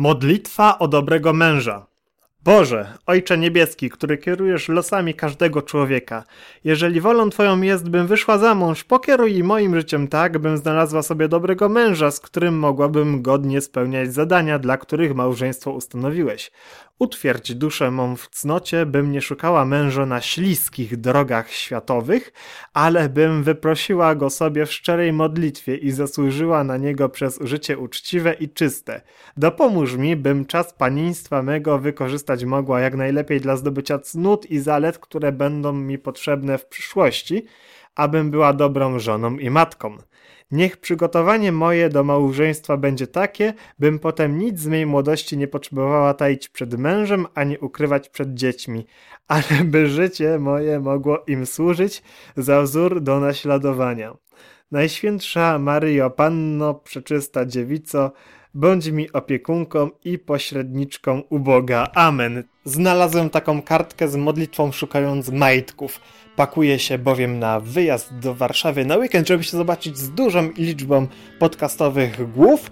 Modlitwa o dobrego męża. Boże, Ojcze Niebieski, który kierujesz losami każdego człowieka, jeżeli wolą Twoją jest, bym wyszła za mąż, pokieruj moim życiem tak, bym znalazła sobie dobrego męża, z którym mogłabym godnie spełniać zadania, dla których małżeństwo ustanowiłeś. Utwierdź duszę mą w cnocie, bym nie szukała męża na śliskich drogach światowych, ale bym wyprosiła go sobie w szczerej modlitwie i zasłużyła na niego przez życie uczciwe i czyste. Dopomóż mi, bym czas panieństwa mego wykorzystać mogła jak najlepiej dla zdobycia cnót i zalet, które będą mi potrzebne w przyszłości, abym była dobrą żoną i matką. Niech przygotowanie moje do małżeństwa będzie takie, bym potem nic z mej młodości nie potrzebowała taić przed mężem, ani ukrywać przed dziećmi, ale by życie moje mogło im służyć za wzór do naśladowania. Najświętsza Maryjo, Panno, Przeczysta Dziewico, bądź mi opiekunką i pośredniczką u Boga. Amen. Znalazłem taką kartkę z modlitwą szukając majtków. Pakuję się bowiem na wyjazd do Warszawy na weekend, żeby się zobaczyć z dużą liczbą podcastowych głów.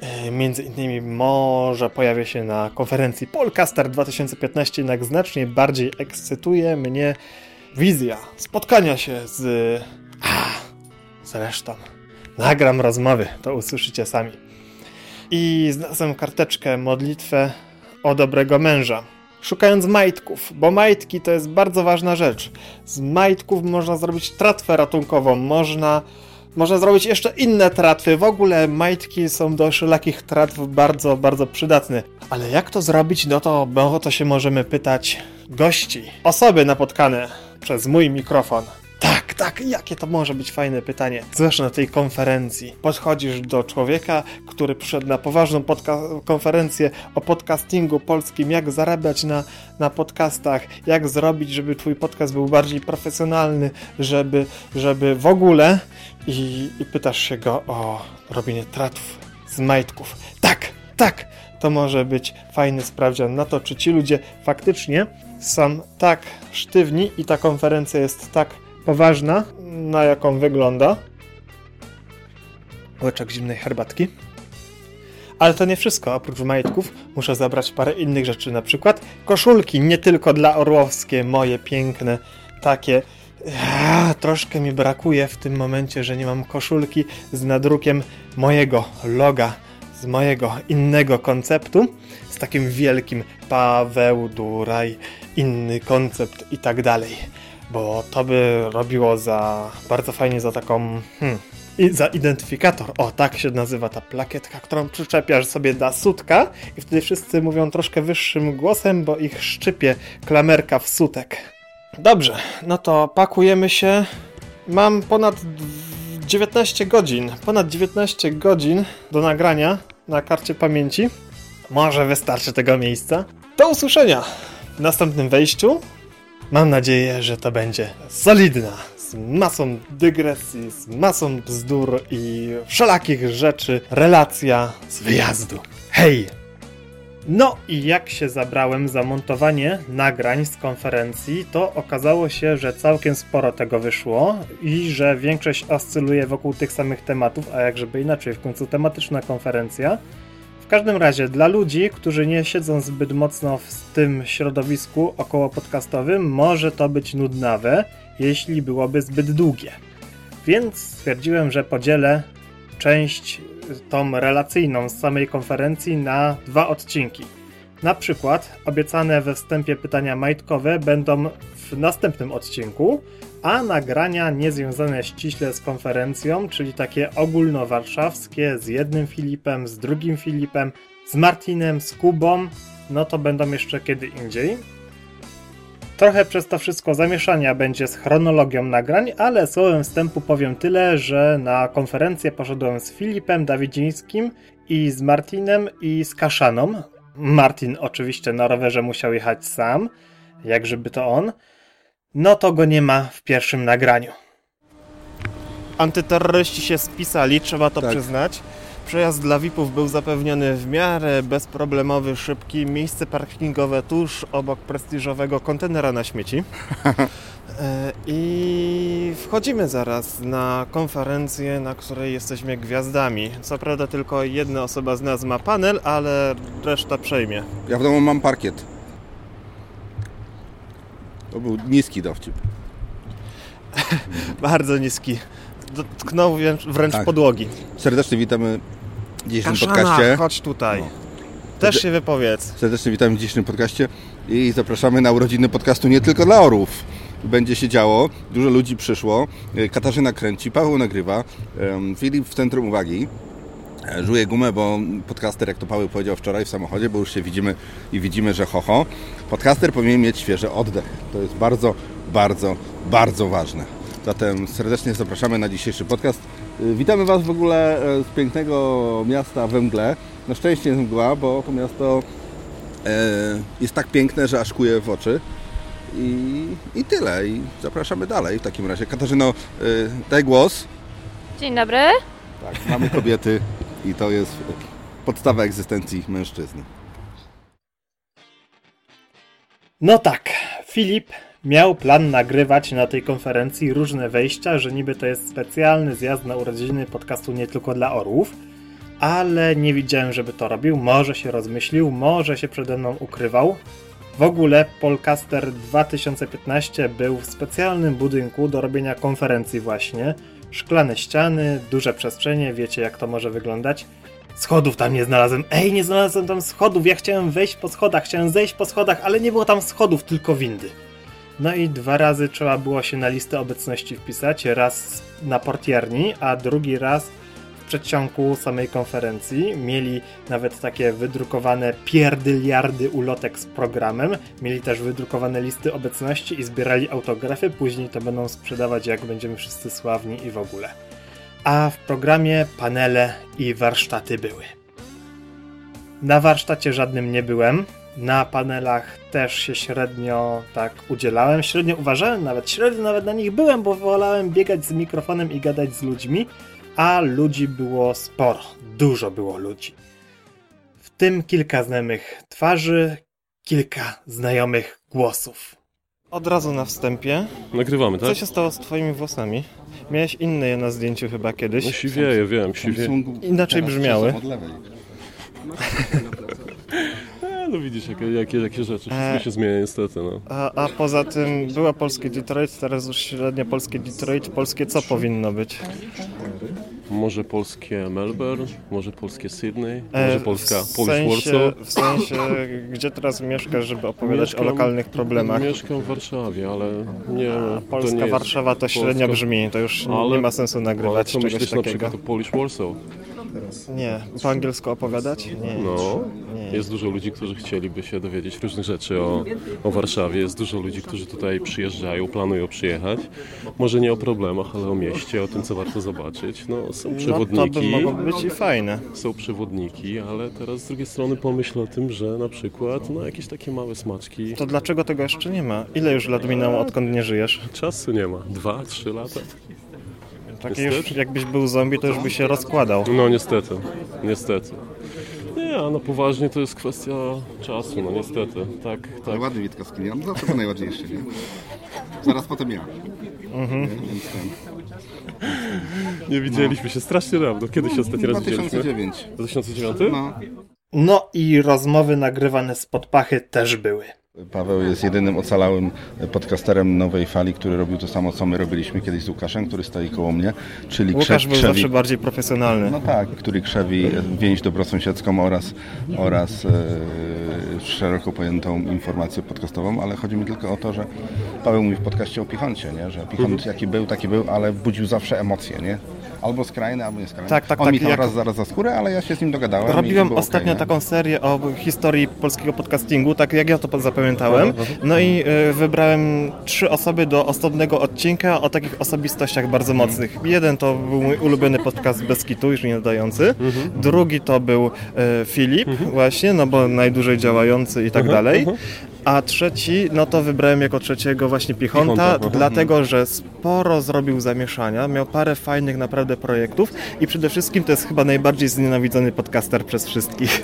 E, między innymi może pojawię się na konferencji Polcaster 2015, jednak znacznie bardziej ekscytuje mnie wizja spotkania się z... A, zresztą nagram rozmowy, to usłyszycie sami. I znalazłem karteczkę, modlitwę o dobrego męża szukając majtków, bo majtki to jest bardzo ważna rzecz. Z majtków można zrobić tratwę ratunkową, można, można zrobić jeszcze inne tratwy. W ogóle majtki są do wszelakich tratw bardzo, bardzo przydatne. Ale jak to zrobić, no to, bo to się możemy pytać gości, osoby napotkane przez mój mikrofon tak, jakie to może być fajne pytanie. Zwłaszcza na tej konferencji. Podchodzisz do człowieka, który przyszedł na poważną konferencję o podcastingu polskim, jak zarabiać na, na podcastach, jak zrobić, żeby twój podcast był bardziej profesjonalny, żeby, żeby w ogóle i, i pytasz się go o robienie tratw z majtków. Tak, tak, to może być fajny sprawdzian na to, czy ci ludzie faktycznie są tak sztywni i ta konferencja jest tak poważna, na jaką wygląda. Łyczek zimnej herbatki. Ale to nie wszystko. Oprócz majtków muszę zabrać parę innych rzeczy, na przykład koszulki, nie tylko dla Orłowskie, moje piękne, takie. Ja, troszkę mi brakuje w tym momencie, że nie mam koszulki z nadrukiem mojego loga, z mojego innego konceptu, z takim wielkim Paweł Duraj, inny koncept i tak dalej bo to by robiło za bardzo fajnie za taką hmm, i za identyfikator. O, tak się nazywa ta plakietka, którą przyczepiasz sobie do sutka i wtedy wszyscy mówią troszkę wyższym głosem, bo ich szczypie klamerka w sutek. Dobrze, no to pakujemy się. Mam ponad 19 godzin, ponad 19 godzin do nagrania na karcie pamięci. Może wystarczy tego miejsca. Do usłyszenia w następnym wejściu. Mam nadzieję, że to będzie solidna, z masą dygresji, z masą bzdur i wszelakich rzeczy relacja z wyjazdu. Hej! No i jak się zabrałem za montowanie nagrań z konferencji, to okazało się, że całkiem sporo tego wyszło i że większość oscyluje wokół tych samych tematów, a jak żeby inaczej, w końcu tematyczna konferencja. W każdym razie, dla ludzi, którzy nie siedzą zbyt mocno w tym środowisku około podcastowym, może to być nudnawe, jeśli byłoby zbyt długie. Więc stwierdziłem, że podzielę część tą relacyjną z samej konferencji na dwa odcinki. Na przykład obiecane we wstępie pytania majtkowe będą w następnym odcinku, a nagrania niezwiązane ściśle z konferencją, czyli takie ogólnowarszawskie z jednym Filipem, z drugim Filipem, z Martinem, z Kubą, no to będą jeszcze kiedy indziej. Trochę przez to wszystko zamieszania będzie z chronologią nagrań, ale słowem wstępu powiem tyle, że na konferencję poszedłem z Filipem Dawidzińskim i z Martinem i z Kaszaną. Martin oczywiście na rowerze musiał jechać sam, jak żeby to on no to go nie ma w pierwszym nagraniu. Antyterroryści się spisali, trzeba to tak. przyznać. Przejazd dla VIP-ów był zapewniony w miarę bezproblemowy, szybki. Miejsce parkingowe tuż obok prestiżowego kontenera na śmieci. E, I wchodzimy zaraz na konferencję, na której jesteśmy gwiazdami. Co prawda tylko jedna osoba z nas ma panel, ale reszta przejmie. Ja w domu mam parkiet. To był niski dowcip. Bardzo niski. Dotknął wręcz, Tak. podłogi. Serdecznie witamy w dzisiejszym Kaszana, podcaście. chodź tutaj. No. Też się wypowiedz. Serdecznie witamy w dzisiejszym podcaście i zapraszamy na urodziny podcastu nie tylko dla orłów. Będzie się działo, dużo ludzi przyszło. E, Katarzyna kręci, Paweł nagrywa, Filip w centrum uwagi. Żuje gumę, bo podcaster, jak to Paweł powiedział wczoraj w samochodzie, bo już się widzimy i widzimy, że ho, ho. Podcaster powinien mieć świeży oddech. To jest bardzo, bardzo, bardzo ważne. Zatem serdecznie zapraszamy na dzisiejszy podcast. Y, Witamy Was w ogóle e, z pięknego miasta we mgle. Na szczęście jest mgła, bo to miasto e, jest tak piękne, że aż kuje w oczy. I, I tyle. I zapraszamy dalej w takim razie. Katarzyno, y, daj głos. Dzień dobry. Tak, mamy kobiety i to jest podstawa egzystencji mężczyzny. No tak, Filip miał plan nagrywać na tej konferencji różne wejścia, że niby to jest specjalny zjazd na urodziny podcastu nie tylko dla orłów, ale nie widziałem, żeby to robił. Może się rozmyślił, może się przede mną ukrywał. W ogóle Polcaster 2015 był w specjalnym budynku do robienia konferencji właśnie. Szklane ściany, duże przestrzenie, wiecie jak to może wyglądać. Schodów tam nie znalazłem. Ej, nie znalazłem tam schodów. Ja chciałem wejść po schodach, chciałem zejść po schodach, ale nie było tam schodów, tylko windy. No i dwa razy trzeba było się na listę obecności wpisać. Raz na portierni, a drugi raz przedsionku samej konferencji. Mieli nawet takie wydrukowane pierdyliardy ulotek z programem. Mieli też wydrukowane listy obecności i zbierali autografy. Później to będą sprzedawać, jak będziemy wszyscy sławni i w ogóle. A w programie panele i warsztaty były. Na warsztacie żadnym nie byłem. Na panelach też się średnio tak udzielałem. Średnio uważałem, nawet średnio nawet na nich byłem, bo wolałem biegać z mikrofonem i gadać z ludźmi, a ludzi było sporo. Dużo było ludzi. W tym kilka znajomych twarzy, kilka znajomych głosów. Od razu na wstępie. Nagrywamy, tak? Co się stało z twoimi włosami? Miałeś inne je na zdjęciu chyba kiedyś. No siwieje, wiem, siwieje. Inaczej brzmiały. są Od lewej. No widzisz, jakie, jakie, jakie rzeczy. Wszystko E. się zmienia niestety, no. A, a poza tym była polskie Detroit, teraz już średnio polskie Detroit. Polskie co powinno być? Może polskie Melbourne, może polskie Sydney, E, może polska w Polish sensie, Warsaw. w sensie, gdzie teraz mieszkasz, żeby opowiadać Mieszkam- o lokalnych problemach? Mieszkam w Warszawie, ale nie... to Polska nie Warszawa to średnio Polska- brzmi, to już Ale- nie ma sensu Ale nagrywać co czegoś myślisz na takiego. przykład o Polish Warsaw? Nie, po angielsku opowiadać? Nie. No, Nie. jest dużo ludzi, którzy chcieliby się dowiedzieć różnych rzeczy o, o Warszawie. Jest dużo ludzi, którzy tutaj przyjeżdżają, planują przyjechać. Może nie o problemach, ale o mieście, o tym, co warto zobaczyć. No, są No to przewodniki. by mogło być i fajne. są przewodniki, ale teraz z drugiej strony pomyśl o tym, że na przykład no, jakieś takie małe smaczki. To dlaczego tego jeszcze nie ma? Ile już lat minęło, odkąd nie żyjesz? Czasu nie ma. Dwa, trzy lata? Takie już, jakbyś był zombie, to już by się rozkładał. No niestety, niestety. Nie, a no poważnie to jest kwestia czasu, no niestety. Tak, Ale tak. ładny Witkowski, nie? No zawsze był najładniejszy, nie? Zaraz potem ja. Mhm. Nie? Więc ten. Nie widzieliśmy się strasznie dawno. Kiedy się ostatni raz widzieliśmy? 2009. 2009? No. No i rozmowy nagrywane spod pachy też były. Paweł jest jedynym ocalałym podcasterem nowej fali, który robił to samo, co my robiliśmy kiedyś z Łukaszem, który stoi koło mnie, czyli Łukasz krzew, był krzewi, zawsze bardziej profesjonalny. no tak, który krzewi więź dobrosąsiedzką oraz, oraz e, szeroko pojętą informację podcastową, ale chodzi mi tylko o to, że Paweł mówi w podcaście o Pichoncie, nie? że Pichont Mhm. jaki był, taki był, ale budził zawsze emocje, nie? Albo skrajne, albo nieskrajne. Tak, tak, On tak, mi tam jak- raz zaraz za skórę, ale ja się z nim dogadałem. Robiłem ostatnio nie? taką serię o historii polskiego podcastingu, tak jak ja to zapamiętałem. No i y, wybrałem trzy osoby do osobnego odcinka o takich osobistościach bardzo mocnych. Jeden to był mój ulubiony podcast bez kitu, już nie nadający. Drugi to był y, Filip, właśnie, no bo najdłużej działający i tak dalej. A trzeci, no to wybrałem jako trzeciego właśnie Pichonta, Pichonta, dlatego że sporo zrobił zamieszania, miał parę fajnych naprawdę projektów i przede wszystkim to jest chyba najbardziej znienawidzony podcaster przez wszystkich.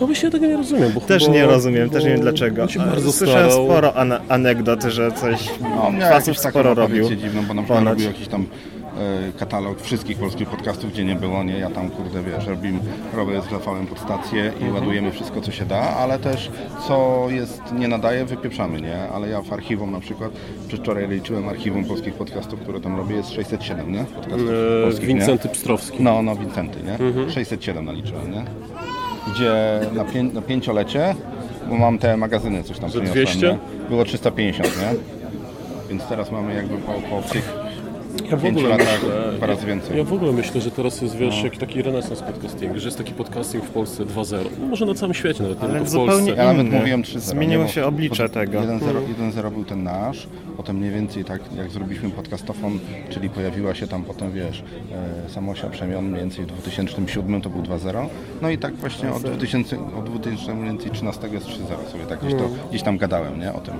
No właśnie ja tego nie rozumiem, bo Też bo, nie rozumiem, bo też nie wiem dlaczego. Słyszałem starał. sporo an- anegdot, że coś No, facet taką sporo robił. dziwną, bo na przykład robił jakiś tam katalog wszystkich polskich podcastów, gdzie nie było, nie? Ja tam, kurde, wiesz, robimy, robię z Rafałem pod stację i Mhm. ładujemy wszystko, co się da, ale też co jest, nie nadaje, wypieprzamy, nie? Ale ja w archiwum na przykład, przedwczoraj liczyłem archiwum polskich podcastów, które tam robię, jest 607, nie? Podcastów E, polskich, nie? Wincenty Pstrowski. No, no, Wincenty, nie? Mhm. 607 naliczyłem, nie? Gdzie na, pię na pięciolecie, bo mam te magazyny, coś tam przyniosłem, 200? nie? Było 350, nie? Więc teraz mamy jakby po, po tych Ja w ogóle latach myślę, dwa razy więcej. Ja w ogóle myślę, że teraz jest wiesz, jak taki renesans podcastingu, że jest taki podcasting w Polsce 2.0. No, może na całym świecie nawet, nie Ale tylko w zupełnie Polsce. Ja nawet mówiłem 3-0. Zmieniło nie? Się oblicze tego. 1-0 1-0 był ten nasz, potem mniej więcej tak jak zrobiliśmy podcastofon, czyli pojawiła się tam potem, wiesz, e, Samosia Przemian, mniej więcej w 2007 to był 2-0. No i tak właśnie od 2000, od 2013 jest 3-0 sobie tak gdzieś, to, gdzieś tam gadałem, nie, o tym.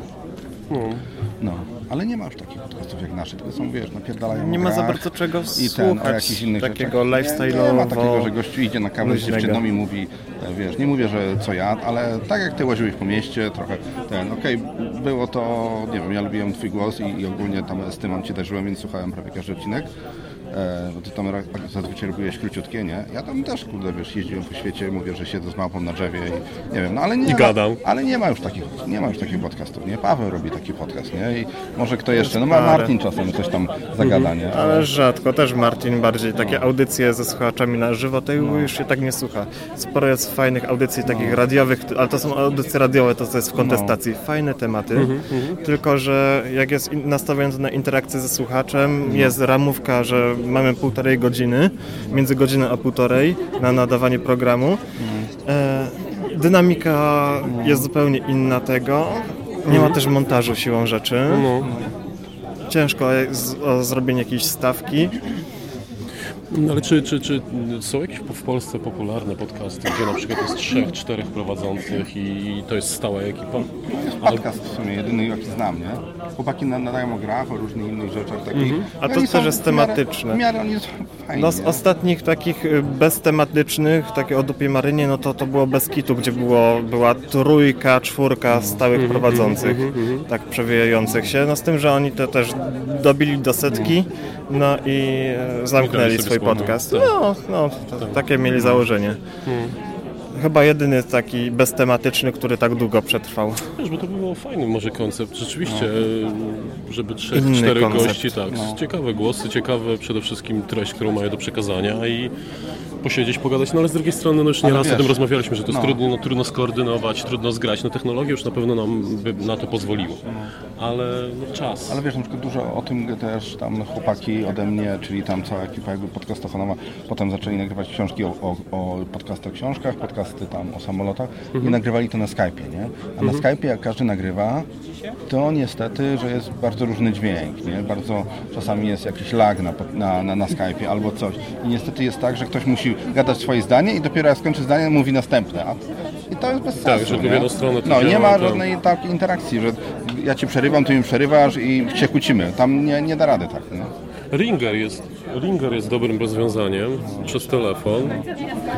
No, ale nie ma już takich podcastów jak nasze, tylko są, wiesz, napierdalają Nie ma za bardzo czego i ten, o jakichś innych takiego rzeczach. Nie, nie ma takiego, lifestyle'owo. że gościu idzie na kawę z dziewczyną i mówi, e, wiesz, nie mówię, że co ja, ale tak jak ty łaziłeś po mieście, trochę ten, okej, było to, nie wiem, ja lubiłem twój głos i, i ogólnie tam z tym ci darzyłem, więc słuchałem prawie każdy odcinek. E, bo ty tam zazwyczaj robiłeś króciutkie, nie? Ja tam też, kurde, wiesz, jeździłem po świecie, mówię, że siedzę z małpą na drzewie i nie wiem, no ale nie I ma, gadam. Ale nie ma już takich, nie ma już takich podcastów, nie? Paweł robi taki podcast, nie? I może kto jeszcze, no ma. Martin czasem coś tam zagada, nie? Ale rzadko, też Martin bardziej takie audycje ze słuchaczami na żywo, to już się tak nie słucha. Sporo jest fajnych audycji takich radiowych, ale to są audycje radiowe, to co jest w kontestacji. Fajne tematy, tylko że jak jest nastawiony na interakcję ze słuchaczem, jest ramówka, że mamy półtorej godziny, między godzinę a półtorej na nadawanie programu. E, dynamika jest zupełnie inna tego. Nie ma też montażu siłą rzeczy. No. Ciężko jest o zrobienie jakiejś stawki. No, ale czy, czy, czy są jakieś w Polsce popularne podcasty, gdzie na przykład jest trzech, czterech prowadzących i to jest stała ekipa? Podcast w sumie jedyny jaki znam, nie? Chłopaki na- nadają o grach, o różnych innych rzeczach takich. A No to też jest w miarę- tematyczne. W miarę oni są fajni, No z ostatnich takich y, beztematycznych, takie o dupie marynie, no to to było bez kitu, gdzie było, była trójka, czwórka stałych prowadzących, tak przewijających się. No z tym, że oni to też dobili do setki, no i e, zamknęli swój podcast. Tak. No, no to, takie mieli założenie. Chyba jedyny taki beztematyczny, który tak długo przetrwał. Wiesz, bo to był fajny może koncept, rzeczywiście, e, żeby trzech, Inny czterech koncept. gości, tak, ciekawe głosy, ciekawe przede wszystkim treść, którą mają do przekazania i posiedzieć, pogadać, no ale z drugiej strony, no już nieraz o tym rozmawialiśmy, że to jest no. trudno, no, trudno skoordynować, trudno zgrać, no technologia już na pewno nam by na to pozwoliło, ale no, czas. Ale wiesz, na przykład dużo o tym też tam chłopaki ode mnie, czyli tam cała ekipa jakby podcastofonowa, potem zaczęli nagrywać książki o, o, o podcastach książkach, podcasty tam o samolotach i nagrywali to na Skype'ie, nie? A na Skype'ie jak każdy nagrywa, to niestety, że jest bardzo różny dźwięk, nie? Bardzo czasami jest jakiś lag na, na, na, na Skype'ie albo coś. I niestety jest tak, że ktoś musi gadać swoje zdanie i dopiero jak skończy zdanie, mówi następne. A, I to jest bez sensu, Tak, że w nie? jedną stronę No, nie ma tak. żadnej takiej interakcji, że ja cię przerywam, ty mi przerywasz i się kłócimy. Tam nie, nie da rady tak, nie? Ringer jest, Ringer jest dobrym rozwiązaniem przez telefon,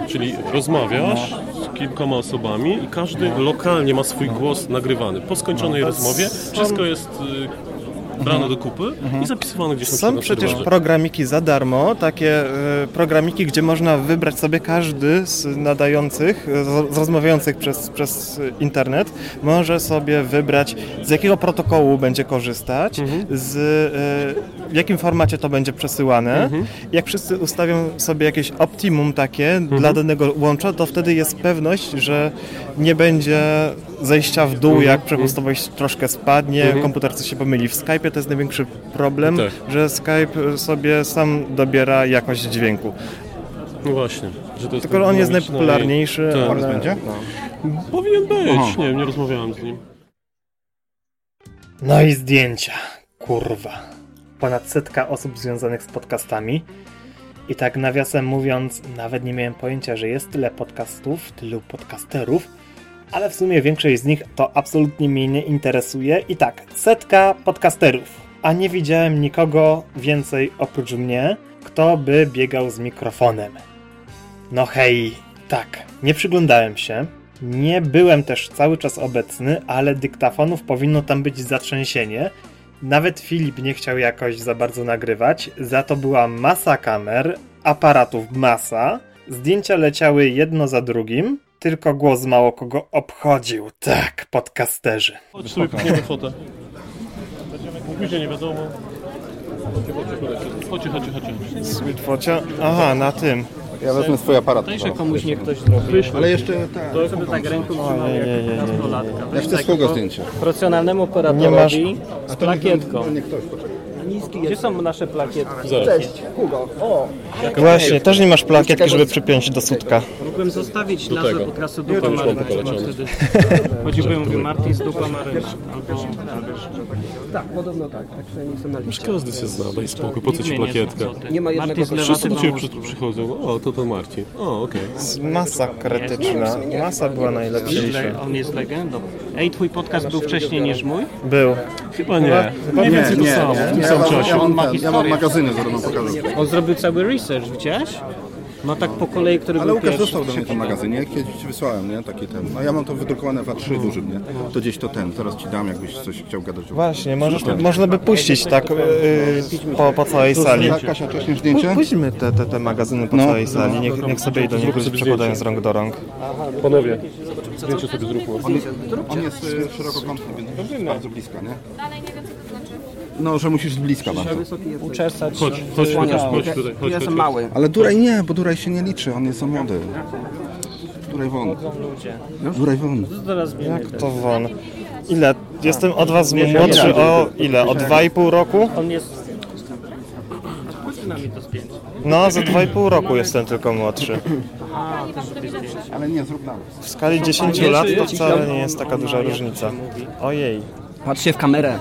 czyli rozmawiasz z kilkoma osobami i każdy lokalnie ma swój głos nagrywany. Po skończonej rozmowie wszystko jest y, brane do kupy i zapisywane gdzieś na Są przecież programiki za darmo, takie e, programiki, gdzie można wybrać sobie każdy z nadających, e, z, z rozmawiających przez, przez internet, może sobie wybrać z jakiego protokołu będzie korzystać, Mhm. z, e, w jakim formacie to będzie przesyłane. Mhm. Jak wszyscy ustawią sobie jakieś optimum takie Mhm. dla danego łącza, to wtedy jest pewność, że nie będzie zejścia w dół, Mhm. jak przepustowość troszkę spadnie, komputer coś się pomyli. W Skype'ie to jest największy problem, Tak. że Skype sobie sam dobiera jakość dźwięku. No właśnie, że to jest Tylko on jest najpopularniejszy, Tak. Ale... będzie? No. Powinien być, Aha. nie wiem, nie rozmawiałem z nim. No i zdjęcia. Kurwa. Ponad setka osób związanych z podcastami. I tak nawiasem mówiąc, nawet nie miałem pojęcia, że jest tyle podcastów, tylu podcasterów, ale w sumie większość z nich to absolutnie mnie nie interesuje. I tak, setka podcasterów. A nie widziałem nikogo więcej oprócz mnie, kto by biegał z mikrofonem. No hej, tak, nie przyglądałem się. Nie byłem też cały czas obecny, ale dyktafonów powinno tam być zatrzęsienie. Nawet Filip nie chciał jakoś za bardzo nagrywać, za to była masa kamer, aparatów masa, zdjęcia leciały jedno za drugim, tylko głos mało kogo obchodził. Tak, podcasterzy. Chodź sobie kupniemy fotę. Później nie wiadomo. Chodźcie, chodźcie, chodźcie. Sweet focia? Aha, na tym. Ja wezmę swój aparat. Jeszcze komuś niech ktoś zrobi. Ale jeszcze tak. Sobie tak ręką trzymał nie, nie, nie, jak nie, nie. nastolatka. Ja chcę swojego zdjęcia. Profesjonalnemu Nie masz- operatorowi z plakietką. Nie ktoś, poczekaj. Gdzie są nasze plakietki? Zaraz. Właśnie, też nie masz plakietki, żeby przypiąć do sutka. Mógłbym zostawić nazwę tego. podcastu Dupa Marynarz. polecione. Wtedy choćby mówił Martin z Dupa Marynarz. Albo... Tak, podobno tak, na liście. Każdy się zna, daj spokój, po co ci Nie, nie, plakietka? Nie ma jednego kogoś. Wszyscy do ciebie przy, przychodzą. O, to to Marcin. O, okej. Masa krytyczna. Masa była najlepsza. Le- On jest legendą. Ej, twój podcast był wcześniej niż mój? Był. Chyba nie. Mniej więcej to samo, w tym samym czasie. ja mam, ja mam magazyny, zaraz wam pokażę. On zrobił cały research, widziałeś? Ma tak po kolei, który Ale był Łukasz pierwszy. dostał do mnie ten magazyn, nie? Kiedyś ci wysłałem, nie? Taki ten. No ja mam to wydrukowane w A3 dużym, nie? To gdzieś to ten, zaraz ci dam, jakbyś coś chciał gadać. o- Właśnie, możesz, można by puścić tak yy, po, po całej sali. Ja, Kasia, wcześniej zdjęcie? Puśćmy te, te, te magazyny po No. całej sali, niech, niech sobie do niego sobie przekładają z rąk do rąk. Panowie, zdjęcie sobie zróbmy. On jest y, szerokokątny, więc bardzo bliska, nie? No, że musisz z bliska bardzo. Uczesać. Chodź, chodź, Łukasz, chodź tutaj. Chodź, Ja chodź, jestem chodź. mały. Ale Duraj nie, bo Duraj się nie liczy, on jest za młody. Duraj won. ludzie. Duraj won. Zaraz wiemy. Jak to won? Ile? Jestem od was młodszy o ile? O 2,5 roku? On jest... Przynajmniej to spięć. No, za 2,5 roku jestem tylko młodszy. Ale nie, zrób. W skali 10 lat to wcale nie jest taka duża różnica. Ojej. Patrzcie w kamerę.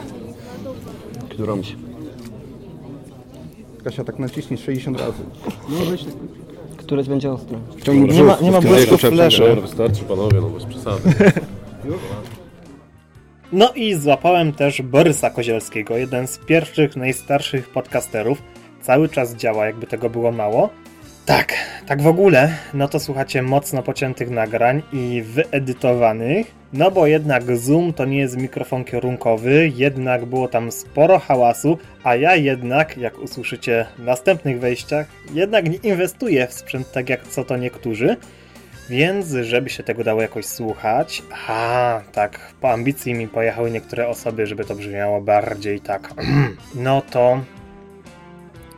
Kasia, tak naciśnij 60 razy. Któreś będzie ostro. Wciągnij Nie ma, nie ma błysku fleszy. Dobra, wystarczy panowie, no bez przesady. No i złapałem też Borysa Kozielskiego, jeden z pierwszych, najstarszych podcasterów. Cały czas działa, jakby tego było mało. Tak, tak w ogóle, no to słuchacie mocno pociętych nagrań i wyedytowanych, no bo jednak Zoom to nie jest mikrofon kierunkowy, jednak było tam sporo hałasu, a ja jednak, jak usłyszycie w następnych wejściach, jednak nie inwestuję w sprzęt tak jak co to niektórzy, więc, żeby się tego dało jakoś słuchać, a tak, po ambicji mi pojechały niektóre osoby, żeby to brzmiało bardziej tak, no to,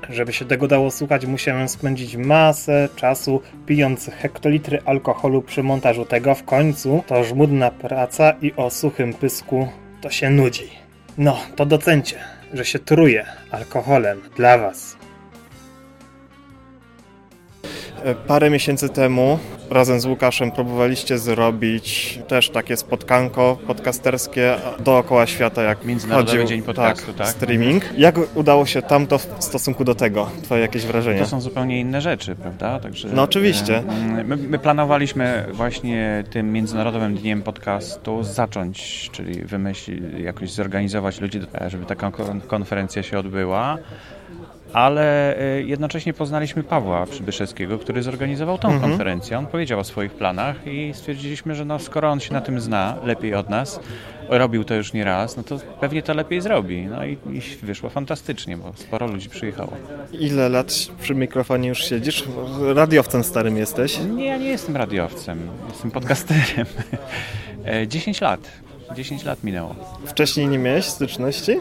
żeby się tego dało słuchać, musiałem spędzić masę czasu pijąc hektolitry alkoholu przy montażu tego. W końcu to żmudna praca i o suchym pysku to się nudzi. No, to docencie, że się truje alkoholem dla was. Parę miesięcy temu razem z Łukaszem próbowaliście zrobić też takie spotkanko podcasterskie dookoła świata, jak Międzynarodowy chodził, Dzień Podcastu, tak? streaming. Jak udało się tamto w stosunku do tego? Twoje jakieś wrażenia? To są zupełnie inne rzeczy, prawda? Także, No oczywiście. e, My, my planowaliśmy właśnie tym Międzynarodowym Dniem Podcastu zacząć, czyli wymyślić, jakoś zorganizować ludzi, do- żeby taka kon- konferencja się odbyła. Ale e, jednocześnie poznaliśmy Pawła Przybyszewskiego, który zorganizował tą Mhm. konferencję. On powiedział o swoich planach i stwierdziliśmy, że no, skoro on się na tym zna lepiej od nas, robił to już nie raz, no to pewnie to lepiej zrobi. No i, i wyszło fantastycznie, bo sporo ludzi przyjechało. Ile lat przy mikrofonie już siedzisz? Radiowcem starym jesteś. Nie, ja nie jestem radiowcem, jestem podcasterem. E, 10 lat. 10 lat minęło. Wcześniej nie miałeś styczności?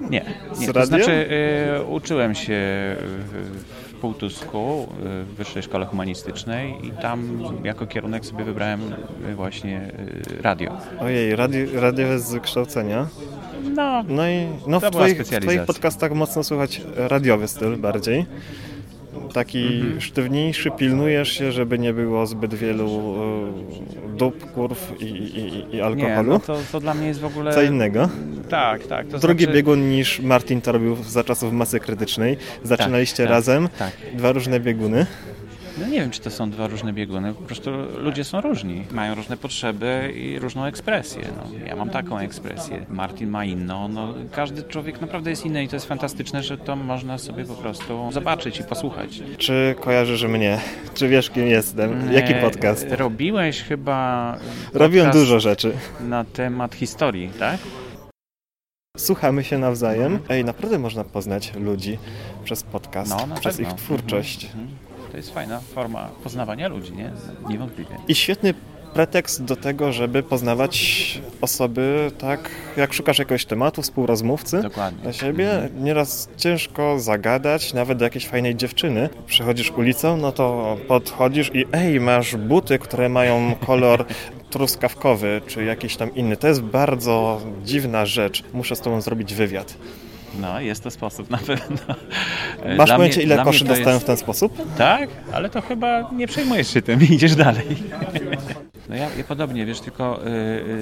Nie, nie. to znaczy e, uczyłem się w, Półtusku, e, w Wyższej Szkole Humanistycznej i tam jako kierunek sobie wybrałem e, właśnie radio. Ojej, radi, radiowe z wykształcenia. No, No i no, w, twoich, w twoich podcastach mocno słychać radiowy styl bardziej. Taki Mhm. sztywniejszy, pilnujesz się, żeby nie było zbyt wielu e, dup, kurw i, i, i- i nie, alkoholu. no to, to dla mnie jest w ogóle... Co innego. Tak, tak. To Drugi znaczy... biegun niż Martin to robił za czasów masy krytycznej. Zaczynaliście tak, razem. tak. Dwa różne bieguny. No nie wiem, czy to są dwa różne bieguny. Po prostu ludzie są różni. Mają różne potrzeby i różną ekspresję. No, ja mam taką ekspresję. Martin ma inną. No, każdy człowiek naprawdę jest inny i to jest fantastyczne, że to można sobie po prostu zobaczyć i posłuchać. Czy kojarzysz mnie? Czy wiesz, kim jestem? Jaki podcast? Robiłeś chyba. Robiłem dużo rzeczy. Na temat historii, tak? Słuchamy się nawzajem. Ej, naprawdę można poznać ludzi przez podcast, No, przez pewno. ich twórczość. Mhm. To jest fajna forma poznawania ludzi, nie? Niewątpliwie. I świetny pretekst do tego, żeby poznawać osoby tak, jak szukasz jakiegoś tematu, współrozmówcy Dokładnie. dla siebie. Nieraz ciężko zagadać, nawet do jakiejś fajnej dziewczyny. Przechodzisz ulicą, no to podchodzisz i ej, masz buty, które mają kolor truskawkowy, czy jakiś tam inny. To jest bardzo dziwna rzecz. Muszę z tobą zrobić wywiad. No, jest to sposób na pewno. Masz dla pojęcie, mnie- ile koszy to dostałem jest- w ten sposób? Tak, ale to chyba nie przejmujesz się tym i idziesz dalej. No ja, ja podobnie, wiesz, tylko y,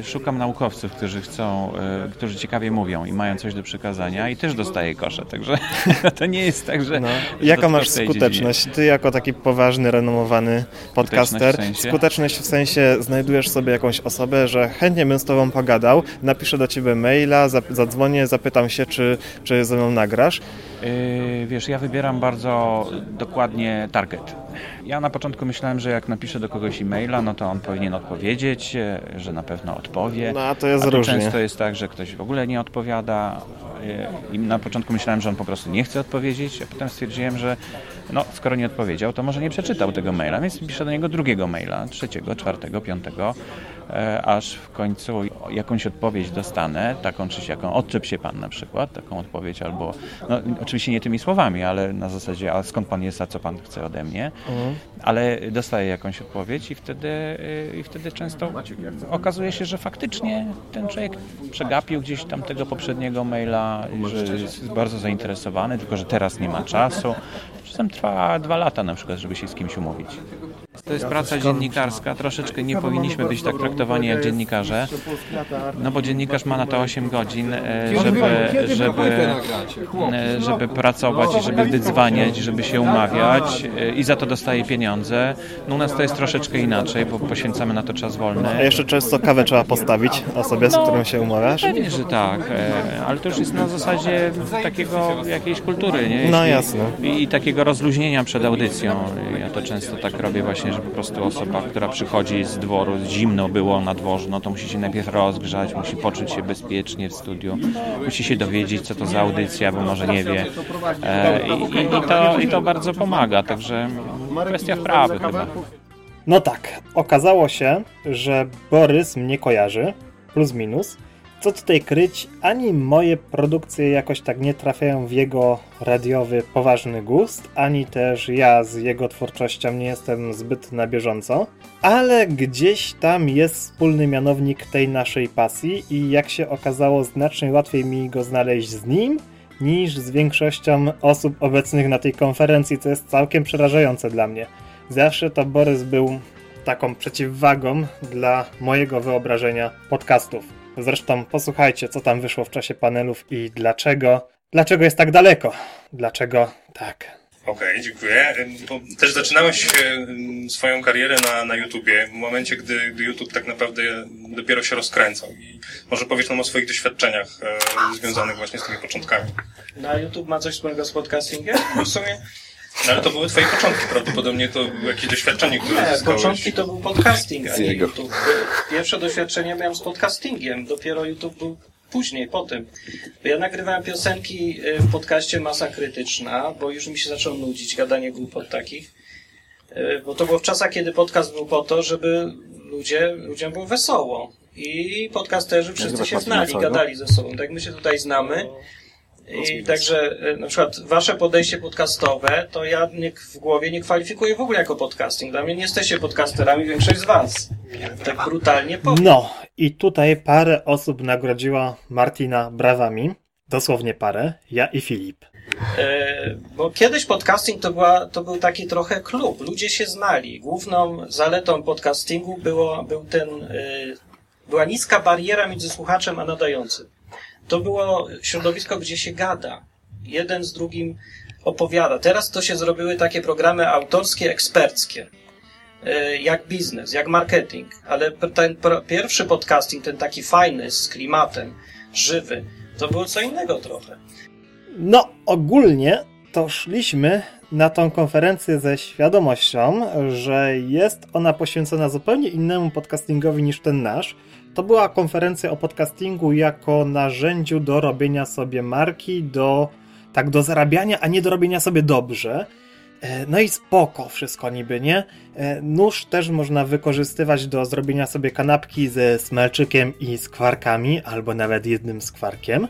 y, szukam naukowców, którzy chcą, y, którzy ciekawie mówią i mają coś do przekazania i też dostaję kosze, także to nie jest tak, że... No. Jaka masz skuteczność? Ty jako taki poważny, renomowany podcaster, w sensie? skuteczność w sensie znajdujesz sobie jakąś osobę, że chętnie bym z tobą pogadał, napiszę do ciebie maila, zadzwonię, zapytam się, czy, czy ze mną nagrasz. Yy, wiesz, ja wybieram bardzo dokładnie target. Ja na początku myślałem, że jak napiszę do kogoś e-maila, no to on powinien odpowiedzieć, e, że na pewno odpowie. No a to jest a różnie. często jest tak, że ktoś w ogóle nie odpowiada. e, I na początku myślałem, że on po prostu nie chce odpowiedzieć, a potem stwierdziłem, że no, skoro nie odpowiedział, to może nie przeczytał tego maila, więc piszę do niego drugiego maila, trzeciego, czwartego, piątego, aż w końcu jakąś odpowiedź dostanę, taką czy jaką, odczep się pan na przykład, taką odpowiedź, albo, no, oczywiście nie tymi słowami, ale na zasadzie, a skąd pan jest, a co pan chce ode mnie, ale dostaję jakąś odpowiedź i wtedy, i wtedy często okazuje się, że faktycznie ten człowiek przegapił gdzieś tam tego poprzedniego maila, że jest bardzo zainteresowany, tylko że teraz nie ma czasu. Czasem trwa dwa lata na przykład, żeby się z kimś umówić. To jest praca dziennikarska, troszeczkę nie powinniśmy być tak traktowani jak dziennikarze, no bo dziennikarz ma na to 8 godzin, e, żeby, żeby, e, żeby pracować, żeby wydzwaniać, żeby się umawiać e, i za to dostaje pieniądze. No u nas to jest troszeczkę inaczej, bo poświęcamy na to czas A wolny. jeszcze często kawę trzeba postawić osobie, z No, którą się umawiasz. Pewnie, że tak, ale to już jest na zasadzie takiego jakiejś kultury, nie? No, jasne. I, I takiego rozluźnienia przed audycją. Ja to często tak robię właśnie, że po prostu osoba, która przychodzi z dworu, zimno było na dworzu, no to musi się najpierw rozgrzać, musi poczuć się bezpiecznie w studiu, musi się dowiedzieć, co to za audycja, bo może nie wie. E, i, i, i, to, I to bardzo pomaga, także kwestia wprawy chyba. No tak, okazało się, że Borys mnie kojarzy, plus minus. Co tutaj kryć, ani moje produkcje jakoś tak nie trafiają w jego radiowy, poważny gust, ani też ja z jego twórczością nie jestem zbyt na bieżąco, ale gdzieś tam jest wspólny mianownik tej naszej pasji i jak się okazało, znacznie łatwiej mi go znaleźć z nim niż z większością osób obecnych na tej konferencji, co jest całkiem przerażające dla mnie. Zawsze to Borys był taką przeciwwagą dla mojego wyobrażenia podcastów. Zresztą posłuchajcie, co tam wyszło w czasie panelów i dlaczego. Dlaczego jest tak daleko? Dlaczego tak? Okej, dziękuję. Ym, Bo też zaczynałeś swoją karierę na, na YouTubie w momencie, gdy, gdy YouTube tak naprawdę dopiero się rozkręcał. I może powiesz nam o swoich doświadczeniach e, związanych właśnie z tymi początkami. Na YouTube ma coś wspólnego z podcastingiem? W sumie, no ale to były twoje początki, prawdopodobnie to było jakieś doświadczenie, które Nie, zyskałeś. początki to był podcasting, a nie jego. YouTube. Pierwsze doświadczenie miałem z podcastingiem, dopiero YouTube był później, po tym. Ja nagrywałem piosenki y, w podcaście Masa Krytyczna, bo już mi się zaczęło nudzić gadanie głupot takich. Y, Bo to było w czasach, kiedy podcast był po to, żeby ludzie, ludziom było wesoło. I podcasterzy wszyscy się znali, gadali ze sobą. Tak my się tutaj znamy. I także y, na przykład wasze podejście podcastowe, to ja nie, w głowie nie kwalifikuję w ogóle jako podcasting. Dla mnie nie jesteście podcasterami, większość z was. Tak brutalnie powiem. No, i tutaj parę osób nagrodziła Martina brawami. Dosłownie parę. Ja i Filip. E, Bo kiedyś podcasting to, była, to był taki trochę klub. Ludzie się znali. Główną zaletą podcastingu było, był ten, e, była niska bariera między słuchaczem a nadającym. To było środowisko, gdzie się gada. Jeden z drugim opowiada. Teraz to się zrobiły takie programy autorskie, eksperckie. E, jak biznes, jak marketing, ale ten pierwszy podcasting, ten taki fajny, z klimatem, żywy, to było co innego trochę. No, ogólnie to szliśmy na tą konferencję ze świadomością, że jest ona poświęcona zupełnie innemu podcastingowi niż ten nasz. To była konferencja o podcastingu jako narzędziu do robienia sobie marki, do tak do zarabiania, a nie do robienia sobie dobrze. E, no i spoko wszystko niby, nie? E, nóż też można wykorzystywać do zrobienia sobie kanapki ze smelczykiem i skwarkami, albo nawet jednym skwarkiem.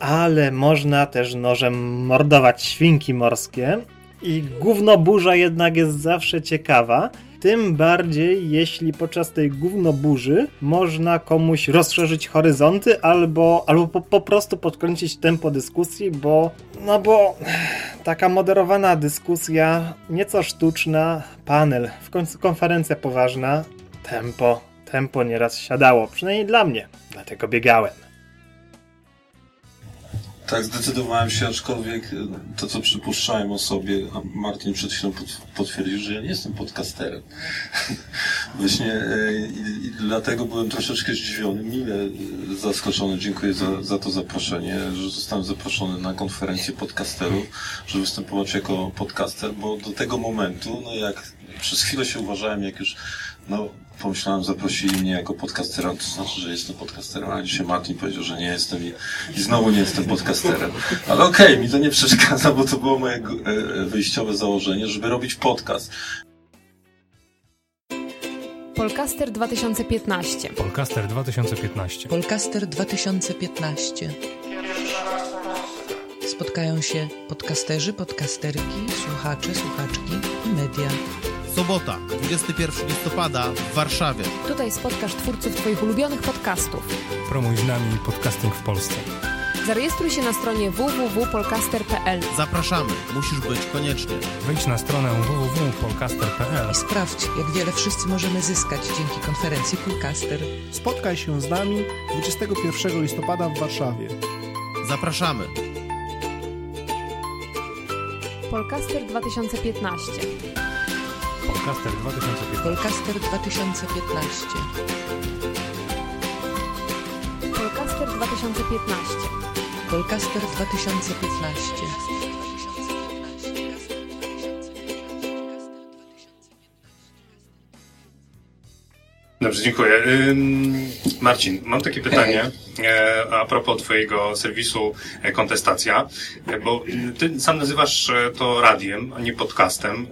Ale można też nożem mordować świnki morskie. I gównoburza jednak jest zawsze ciekawa. Tym bardziej, jeśli podczas tej gównoburzy można komuś rozszerzyć horyzonty albo, albo po, po prostu podkręcić tempo dyskusji, bo no bo taka moderowana dyskusja, nieco sztuczna, panel, w końcu konferencja poważna, tempo, tempo nieraz siadało, przynajmniej dla mnie, dlatego biegałem. Tak, zdecydowałem się, aczkolwiek e, to, co przypuszczałem o sobie, a Martin przed chwilą potwierdził, że ja nie jestem podcasterem. Właśnie e, i, i, dlatego byłem troszeczkę zdziwiony, mile e, zaskoczony. Dziękuję za, za to zaproszenie, że zostałem zaproszony na konferencję podcasterów, żeby występować jako podcaster, bo do tego momentu, no jak przez chwilę się uważałem, jak już no, pomyślałem, zaprosili mnie jako podcastera, to znaczy, że jestem podcasterem, a dzisiaj Martin powiedział, że nie jestem i, i znowu nie jestem podcasterem. Ale okej, okay, mi to nie przeszkadza, bo to było moje e, wyjściowe założenie, żeby robić podcast. Polcaster 2015. Polcaster 2015. Polcaster 2015. Spotkają się podcasterzy, podcasterki, słuchacze, słuchaczki i media. Sobota, 21 listopada w Warszawie. Tutaj spotkasz twórców Twoich ulubionych podcastów. Promuj z nami podcasting w Polsce. Zarejestruj się na stronie www.polcaster.pl. Zapraszamy, musisz być koniecznie. Wejdź na stronę www.polcaster.pl i sprawdź, jak wiele wszyscy możemy zyskać dzięki konferencji Polcaster. Spotkaj się z nami 21 listopada w Warszawie. Zapraszamy. Polcaster 2015. Polcaster 2015. Polcaster 2015. Polcaster 2015. Polcaster 2015. Dobrze, dziękuję. Marcin, mam takie pytanie e, a propos Twojego serwisu e, Kontestacja, e, bo Ty sam nazywasz to radiem, a nie podcastem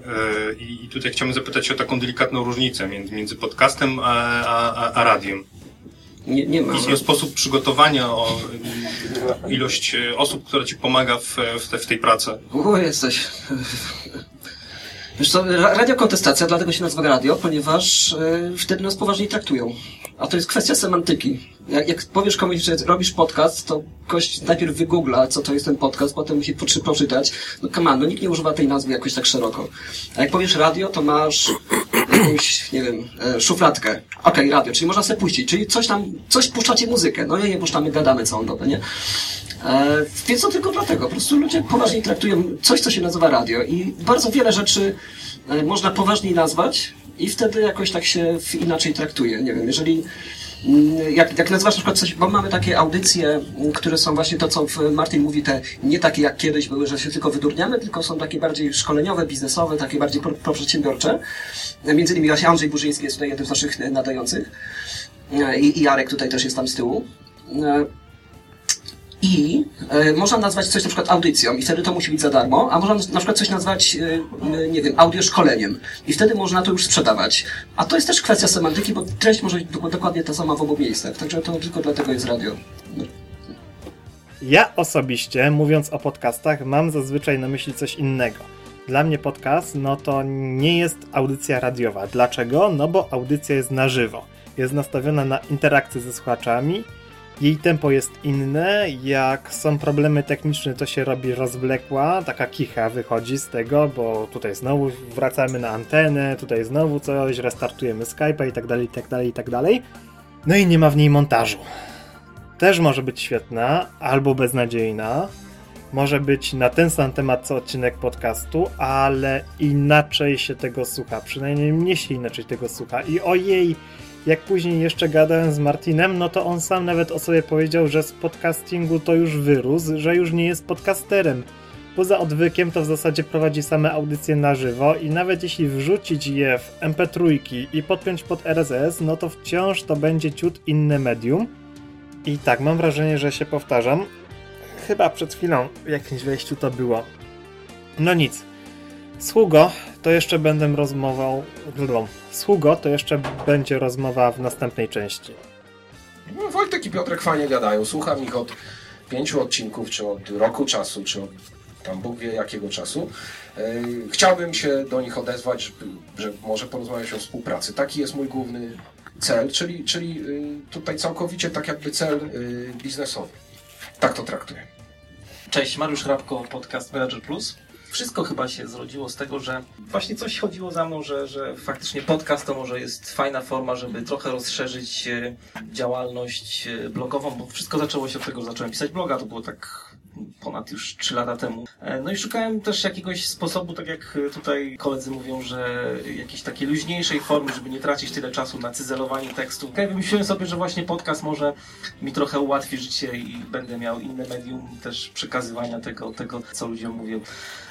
i tutaj chciałbym zapytać o taką delikatną różnicę między podcastem a, a, a radiem. Nie, nie ma. I o sposób przygotowania, o ilość osób, która Ci pomaga w, w, te, w tej pracy. O, jesteś Wiesz co, radiokontestacja dlatego się nazywa radio, ponieważ yy, wtedy nas poważniej traktują. A to jest kwestia semantyki. Jak, jak powiesz komuś, że robisz podcast, to ktoś najpierw wygoogla, co to jest ten podcast, potem musi poczytać. No come on, no nikt nie używa tej nazwy jakoś tak szeroko. A jak powiesz radio, to masz jakąś, nie wiem, e, szufladkę. Okej, okay, radio, czyli można sobie puścić, czyli coś tam, coś puszczacie muzykę. No nie, nie puszczamy, gadamy całą dobę, nie? E, więc to tylko dlatego. Po prostu ludzie poważniej traktują coś, co się nazywa radio i bardzo wiele rzeczy e, można poważniej nazwać i wtedy jakoś tak się inaczej traktuje. Nie wiem, jeżeli mm, jak, jak nazywasz na przykład coś, bo mamy takie audycje, które są właśnie to, co Martin mówi, te nie takie jak kiedyś były, że się tylko wydurniamy, tylko są takie bardziej szkoleniowe, biznesowe, takie bardziej proprzedsiębiorcze. Między innymi właśnie Andrzej Burzyński jest tutaj jednym z naszych nadających e, i, i Jarek tutaj też jest tam z tyłu. I y, można nazwać coś na przykład audycją i wtedy to musi być za darmo, a można na przykład coś nazwać, y, nie wiem, audio szkoleniem i wtedy można to już sprzedawać. A to jest też kwestia semantyki, bo treść może być dokładnie ta sama w obu miejscach, także to tylko dlatego jest radio. Ja osobiście, mówiąc o podcastach, mam zazwyczaj na myśli coś innego. Dla mnie podcast, no to nie jest audycja radiowa. Dlaczego? No bo audycja jest na żywo. Jest nastawiona na interakcję ze słuchaczami, jej tempo jest inne, jak są problemy techniczne, to się robi rozwlekła, taka kicha wychodzi z tego, bo tutaj znowu wracamy na antenę, tutaj znowu coś, restartujemy Skype'a i tak dalej, i tak dalej, i tak dalej. No i nie ma w niej montażu. Też może być świetna, albo beznadziejna, może być na ten sam temat co odcinek podcastu, ale inaczej się tego słucha. Przynajmniej mnie się inaczej tego słucha. I ojej, jak później jeszcze gadałem z Martinem, no to on sam nawet o sobie powiedział, że z podcastingu to już wyrósł, że już nie jest podcasterem. Poza odwykiem to w zasadzie prowadzi same audycje na żywo i nawet jeśli wrzucić je w MP3 i podpiąć pod RSS, no to wciąż to będzie ciut inne medium. I tak, mam wrażenie, że się powtarzam. Chyba przed chwilą w jakimś wejściu to było. No nic. Sługo to jeszcze będę rozmową. Sługo to jeszcze będzie rozmowa w następnej części. No, Wojtek i Piotrek fajnie gadają. Słucham ich od pięciu odcinków, czy od roku czasu, czy od tam Bóg wie jakiego czasu. Yy, Chciałbym się do nich odezwać, żeby, że może porozmawiać o współpracy. Taki jest mój główny cel, czyli, czyli yy, tutaj całkowicie tak jakby cel yy, biznesowy. Tak to traktuję. Cześć, Mariusz Rabko, podcast Manager Plus. Wszystko chyba się zrodziło z tego, że właśnie coś chodziło za mną, że, że faktycznie podcast to może jest fajna forma, żeby trochę rozszerzyć e, działalność e, blogową, bo wszystko zaczęło się od tego, że zacząłem pisać bloga, to było tak ponad już 3 lata temu. E, No i szukałem też jakiegoś sposobu, tak jak tutaj koledzy mówią, że jakiejś takiej luźniejszej formy, żeby nie tracić tyle czasu na cyzelowanie tekstu. Ja wymyśliłem sobie, że właśnie podcast może mi trochę ułatwi życie i będę miał inne medium też przekazywania tego, tego co ludziom mówią.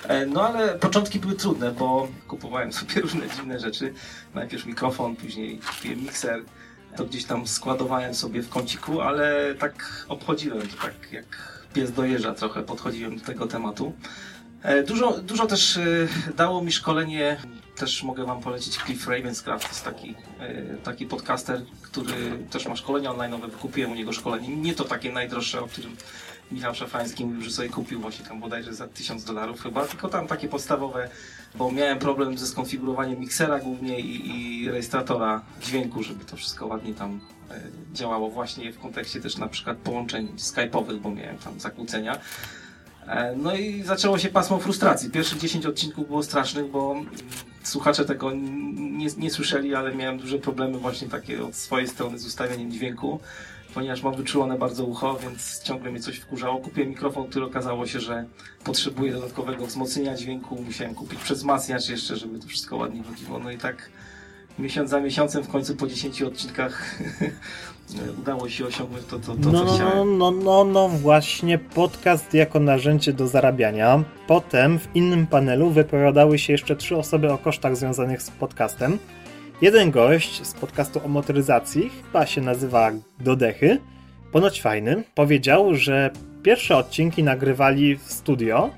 E, No ale początki były trudne, bo kupowałem sobie różne dziwne rzeczy. Najpierw mikrofon, później kupiłem mikser. To gdzieś tam składowałem sobie w kąciku, ale tak obchodziłem to tak jak pies dojeżdża trochę, podchodziłem do tego tematu. E, Dużo, dużo też e, dało mi szkolenie, też mogę Wam polecić Cliff Ravenscraft, jest taki, e, taki podcaster, który też ma szkolenia online, wykupiłem u niego szkolenie, nie to takie najdroższe, o którym Michał Szafański mówił, że sobie kupił właśnie tam bodajże za 1000 dolarów chyba, tylko tam takie podstawowe, bo miałem problem ze skonfigurowaniem miksera głównie i, i rejestratora dźwięku, żeby to wszystko ładnie tam e, działało właśnie w kontekście też na przykład połączeń skype'owych, bo miałem tam zakłócenia. E, No i zaczęło się pasmo frustracji. Pierwszych 10 odcinków było strasznych, bo słuchacze tego nie, nie słyszeli, ale miałem duże problemy właśnie takie od swojej strony z ustawieniem dźwięku, ponieważ mam wyczulone bardzo ucho, więc ciągle mnie coś wkurzało. Kupiłem mikrofon, który okazało się, że potrzebuje dodatkowego wzmocnienia dźwięku. Musiałem kupić przezmacniacz jeszcze, żeby to wszystko ładnie chodziło. No i tak miesiąc za miesiącem w końcu po 10 odcinkach udało się osiągnąć to, to, to No, co chciałem. no, no, no, no, właśnie podcast jako narzędzie do zarabiania. Potem w innym panelu wypowiadały się jeszcze trzy osoby o kosztach związanych z podcastem. Jeden gość z podcastu o motoryzacji, chyba się nazywa Dodechy, ponoć fajny, powiedział, że pierwsze odcinki nagrywali w studio,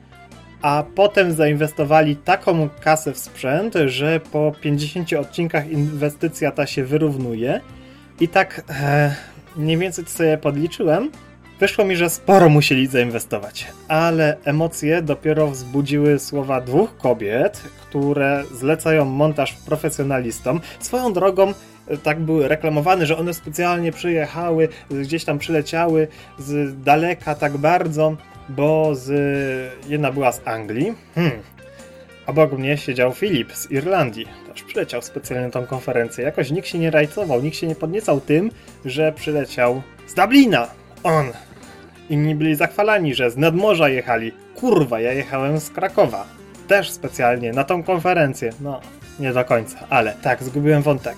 a potem zainwestowali taką kasę w sprzęt, że po 50 odcinkach inwestycja ta się wyrównuje. I tak e, mniej więcej sobie podliczyłem. Wyszło mi, że sporo musieli zainwestować, ale emocje dopiero wzbudziły słowa dwóch kobiet, które zlecają montaż profesjonalistom. Swoją drogą e, tak były reklamowane, że one specjalnie przyjechały, gdzieś tam przyleciały z daleka tak bardzo, bo z, jedna była z Anglii. Hmm. Obok mnie siedział Filip z Irlandii. Też przyleciał specjalnie na tą konferencję. Jakoś nikt się nie rajcował, nikt się nie podniecał tym, że przyleciał z Dublina. On. Inni byli zachwalani, że z nadmorza jechali. Kurwa, ja jechałem z Krakowa. Też specjalnie na tą konferencję. No, nie do końca, ale tak, zgubiłem wątek.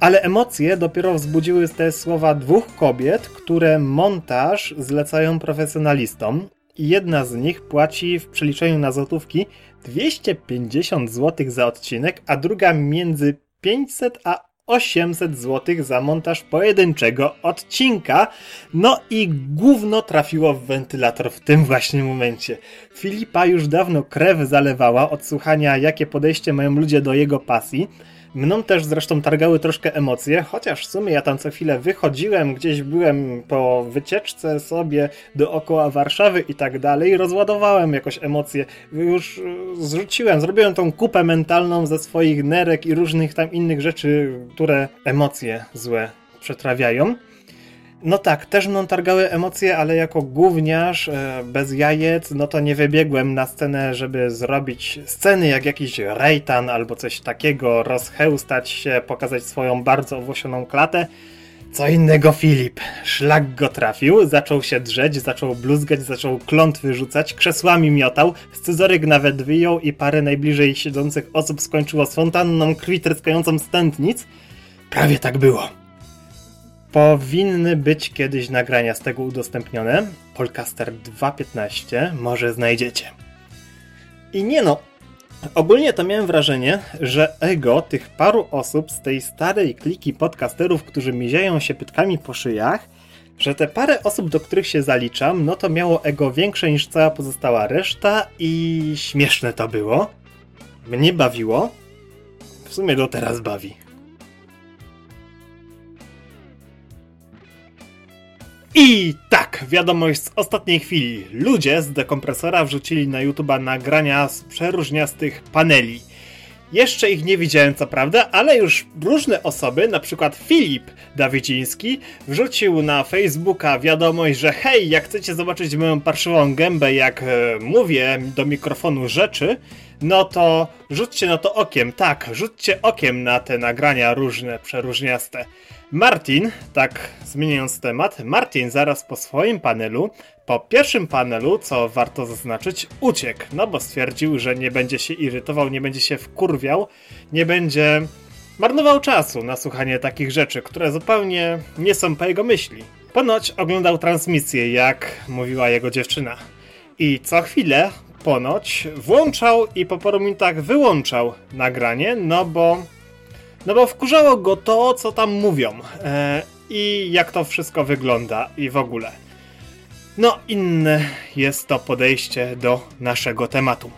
Ale emocje dopiero wzbudziły te słowa dwóch kobiet, które montaż zlecają profesjonalistom. I jedna z nich płaci w przeliczeniu na złotówki 250 zł za odcinek, a druga między 500 a 800 zł za montaż pojedynczego odcinka. No i gówno trafiło w wentylator w tym właśnie momencie. Filipa już dawno krew zalewała od słuchania, jakie podejście mają ludzie do jego pasji. Mną też zresztą targały troszkę emocje, chociaż w sumie ja tam co chwilę wychodziłem, gdzieś byłem po wycieczce sobie dookoła Warszawy i tak dalej, rozładowałem jakoś emocje, już e, zrzuciłem, zrobiłem tą kupę mentalną ze swoich nerek i różnych tam innych rzeczy, które emocje złe przetrawiają. No tak, też mną targały emocje, ale jako gówniarz, e, bez jajec, no to nie wybiegłem na scenę, żeby zrobić sceny jak jakiś rejtan albo coś takiego, rozchełstać się, pokazać swoją bardzo owłosioną klatę. Co innego Filip. Szlak go trafił, zaczął się drzeć, zaczął bluzgać, zaczął klątwy rzucać, krzesłami miotał, scyzoryk nawet wyjął i parę najbliżej siedzących osób skończyło z fontanną krwi tryskającą z tętnic. Prawie tak było. Powinny być kiedyś nagrania z tego udostępnione. Polcaster 2.15 może znajdziecie. I nie no, Ogólnie to miałem wrażenie, że ego tych paru osób z tej starej kliki podcasterów, którzy mizieją się pytkami po szyjach, że te parę osób, do których się zaliczam, no to miało ego większe niż cała pozostała reszta i śmieszne to było. Mnie bawiło. W sumie do teraz bawi. I tak, wiadomość z ostatniej chwili. Ludzie z dekompresora wrzucili na YouTube'a nagrania z przeróżniastych paneli. Jeszcze ich nie widziałem, co prawda, ale już różne osoby, na przykład Filip Dawidziński, wrzucił na Facebooka wiadomość, że hej, jak chcecie zobaczyć moją parszywą gębę, jak e, mówię do mikrofonu rzeczy, no to rzućcie na to okiem. Tak, rzućcie okiem na te nagrania różne, przeróżniaste. Martin, tak zmieniając temat, Martin zaraz po swoim panelu, po pierwszym panelu, co warto zaznaczyć, uciekł, no bo stwierdził, że nie będzie się irytował, nie będzie się wkurwiał, nie będzie marnował czasu na słuchanie takich rzeczy, które zupełnie nie są po jego myśli. Ponoć oglądał transmisję, jak mówiła jego dziewczyna. I co chwilę, ponoć, włączał i po paru minutach wyłączał nagranie, no bo no bo wkurzało go to, co tam mówią e, i jak to wszystko wygląda i w ogóle. No, inne jest to podejście do naszego tematu.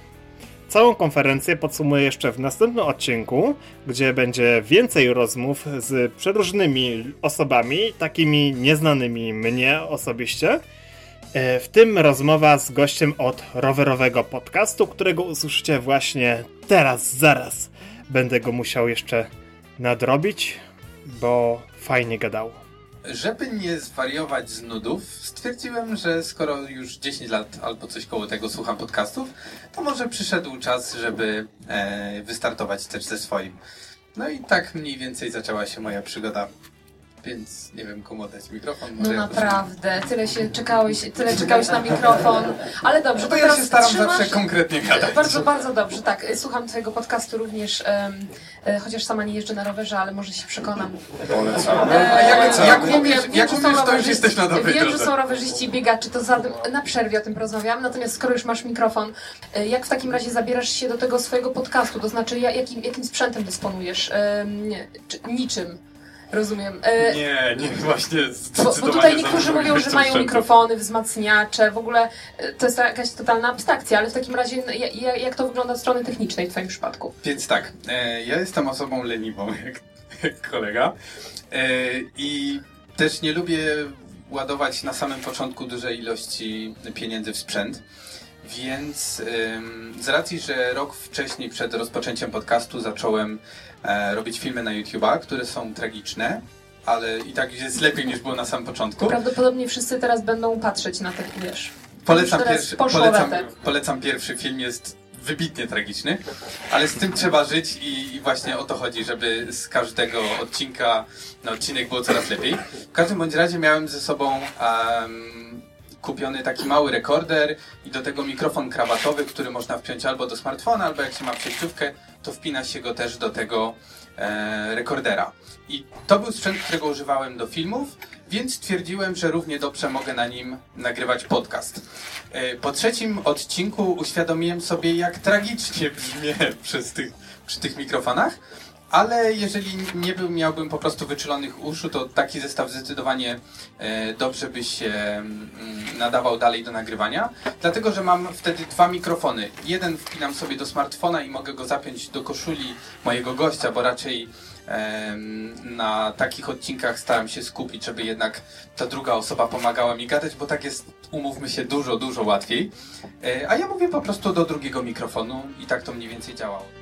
Całą konferencję podsumuję jeszcze w następnym odcinku, gdzie będzie więcej rozmów z przeróżnymi osobami, takimi nieznanymi mnie osobiście. E, w tym rozmowa z gościem od rowerowego podcastu, którego usłyszycie właśnie teraz, zaraz. Będę go musiał jeszcze nadrobić, bo fajnie gadało. Żeby nie zwariować z nudów, stwierdziłem, że skoro już 10 lat albo coś koło tego słucham podcastów, to może przyszedł czas, żeby e, wystartować też ze swoim. No i tak mniej więcej zaczęła się moja przygoda więc nie wiem komu dać mikrofon. No ja naprawdę, tyle się czekałeś, tyle czekałeś na mikrofon, ale dobrze. No to, to ja się staram trzymasz... zawsze konkretnie gadać. Bardzo, bardzo dobrze, tak. Słucham twojego podcastu również, um, chociaż sama nie jeżdżę na rowerze, ale może się przekonam. Polecam. E, A jak, mówisz, wiem, jak to już jesteś na dobrej Wiem, że są rowerzyści i biegacze, to za, na przerwie o tym porozmawiam, natomiast skoro już masz mikrofon, e, jak w takim razie zabierasz się do tego swojego podcastu, to znaczy jakim, jakim sprzętem dysponujesz? Um, niczym. Rozumiem. E, nie, nie, właśnie bo, bo tutaj niektórzy mówią, że mają mikrofony, wzmacniacze, w ogóle e, to jest jakaś totalna abstrakcja, ale w takim razie jak to wygląda od strony technicznej w Twoim przypadku? Więc tak, e, ja jestem osobą leniwą, jak, jak kolega e, i też nie lubię ładować na samym początku dużej ilości pieniędzy w sprzęt. Więc z racji, że rok wcześniej przed rozpoczęciem podcastu zacząłem robić filmy na YouTube'a, które są tragiczne, ale i tak jest lepiej niż było na samym początku. Prawdopodobnie wszyscy teraz będą patrzeć na te, wiesz. Polecam pierwszy, polecam, polecam pierwszy film, jest wybitnie tragiczny, ale z tym trzeba żyć i, i, właśnie o to chodzi, żeby z każdego odcinka na odcinek było coraz lepiej. W każdym bądź razie miałem ze sobą um, kupiony taki mały rekorder i do tego mikrofon krawatowy, który można wpiąć albo do smartfona, albo jak się ma przejściówkę, to wpina się go też do tego e, rekordera. I to był sprzęt, którego używałem do filmów, więc stwierdziłem, że równie dobrze mogę na nim nagrywać podcast. E, po trzecim odcinku uświadomiłem sobie, jak tragicznie brzmię przez tych, przy tych mikrofonach, ale jeżeli nie był, miałbym po prostu wyczulonych uszu, to taki zestaw zdecydowanie e, dobrze by się mm, nadawał dalej do nagrywania, dlatego że mam wtedy dwa mikrofony. Jeden wpinam sobie do smartfona i mogę go zapiąć do koszuli mojego gościa, bo raczej na takich odcinkach staram się skupić, żeby jednak ta druga osoba pomagała mi gadać, bo tak jest, umówmy się, dużo, dużo łatwiej. E, a ja mówię po prostu do drugiego mikrofonu i tak to mniej więcej działało.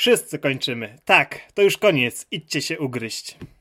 Wszyscy kończymy. Tak, to już koniec. Idźcie się ugryźć.